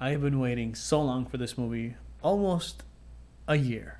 I have been waiting so long for this movie, almost a year.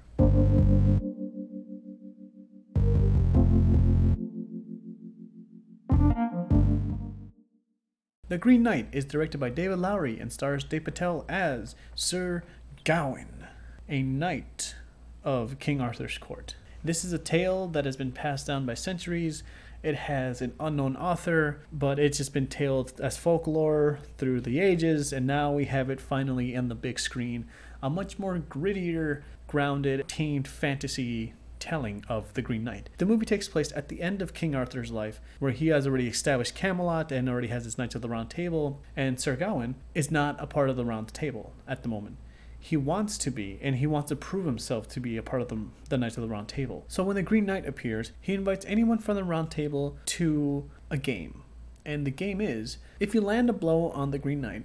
The Green Knight is directed by David Lowery and stars Dev Patel as Sir Gawain, a knight of King Arthur's court. This is a tale that has been passed down by centuries. It has an unknown author, but it's just been tailed as folklore through the ages, and now we have it finally in the big screen. A much more grittier, grounded, tamed fantasy telling of the Green Knight. The movie takes place at the end of King Arthur's life, where he has already established Camelot and already has his Knights of the Round Table, and Sir Gawain is not a part of the Round Table at the moment. He wants to be, and he wants to prove himself to be a part of the, the Knights of the Round Table. So when the Green Knight appears, he invites anyone from the Round Table to a game. And the game is if you land a blow on the Green Knight,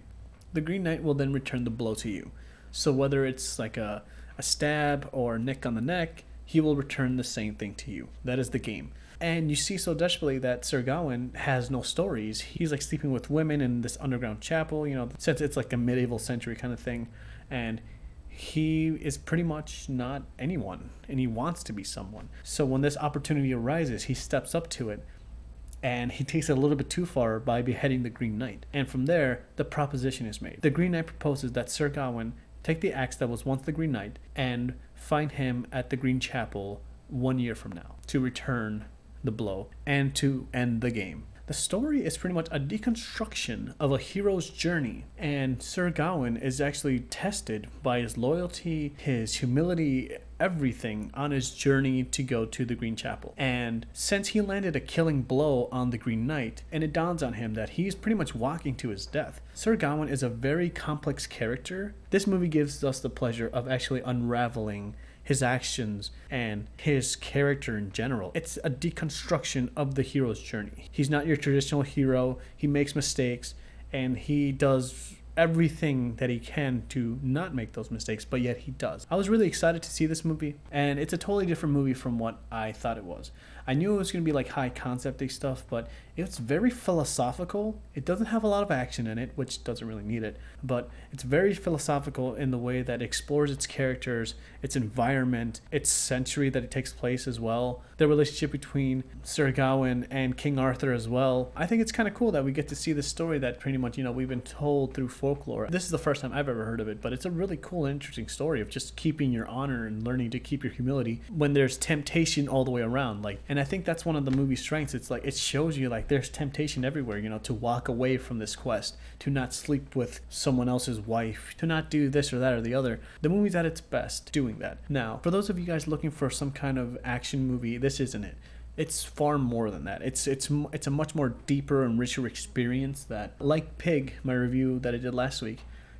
the Green Knight will then return the blow to you. So whether it's like a, a stab or a nick on the neck, he will return the same thing to you. That is the game. And you see so desperately that Sir Gawain has no stories. He's like sleeping with women in this underground chapel, you know, since it's like a medieval century kind of thing. And he is pretty much not anyone and he wants to be someone. So when this opportunity arises, he steps up to it and he takes it a little bit too far by beheading the Green Knight. And from there, the proposition is made. The Green Knight proposes that Sir Gawain take the axe that was once the Green Knight and find him at the Green Chapel one year from now to return the blow and to end the game. The story is pretty much a deconstruction of a hero's journey, and Sir Gawain is actually tested by his loyalty, his humility, everything on his journey to go to the Green Chapel. And since he landed a killing blow on the Green Knight, and it dawns on him that he's pretty much walking to his death, Sir Gawain is a very complex character. This movie gives us the pleasure of actually unraveling his actions and his character in general. It's a deconstruction of the hero's journey. He's not your traditional hero. He makes mistakes and he does everything that he can to not make those mistakes, but yet he does. I was really excited to see this movie, and it's a totally different movie from what I thought it was. I knew it was going to be like high concepty stuff, but it's very philosophical. It doesn't have a lot of action in it, which doesn't really need it, but it's very philosophical in the way that it explores its characters, its environment, its century that it takes place as well, the relationship between Sir Gawain and King Arthur as well. I think it's kind of cool that we get to see the story that pretty much, you know, we've been told through folklore. This is the first time I've ever heard of it, but it's a really cool and interesting story of just keeping your honor and learning to keep your humility when there's temptation all the way around. Like, and I think that's one of the movie's strengths. It's like it shows you like there's temptation everywhere, you know, to walk away from this quest, to not sleep with someone else's wife, to not do this or that or the other. The movie's at its best doing that. Now, for those of you guys looking for some kind of action movie, this isn't it it's far more than that. It's it's it's a much more deeper and richer experience that, like Pig, my review that I did last week,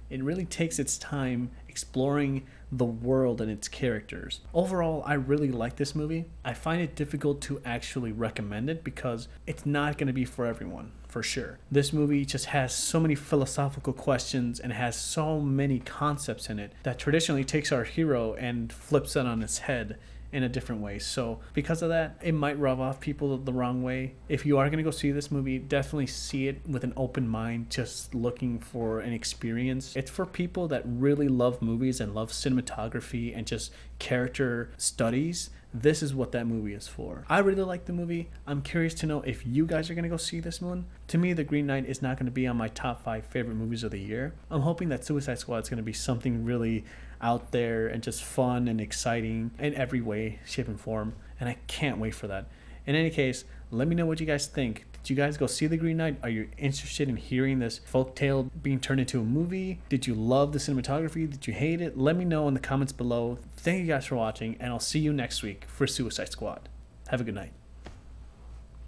it really takes its time exploring the world and its characters. Overall, I really like this movie. I find it difficult to actually recommend it because it's not going to be for everyone, for sure. This movie just has so many philosophical questions and has so many concepts in it that traditionally takes our hero and flips it on its head in a different way. So because of that, it might rub off people the wrong way. If you are going to go see this movie, definitely see it with an open mind, just looking for an experience. It's for people that really love movies and love cinematography and just character studies this is what that movie is for. I really like the movie. I'm curious to know if you guys are going to go see this one. To me, The Green Knight is not going to be on my top five favorite movies of the year. I'm hoping that Suicide Squad is going to be something really out there and just fun and exciting in every way, shape, and form. And I can't wait for that. In any case, let me know what you guys think. Did you guys go see The Green Knight? Are you interested in hearing this folk tale being turned into a movie? Did you love the cinematography? Did you hate it? Let me know in the comments below. Thank you guys for watching, and I'll see you next week for Suicide Squad. Have a good night.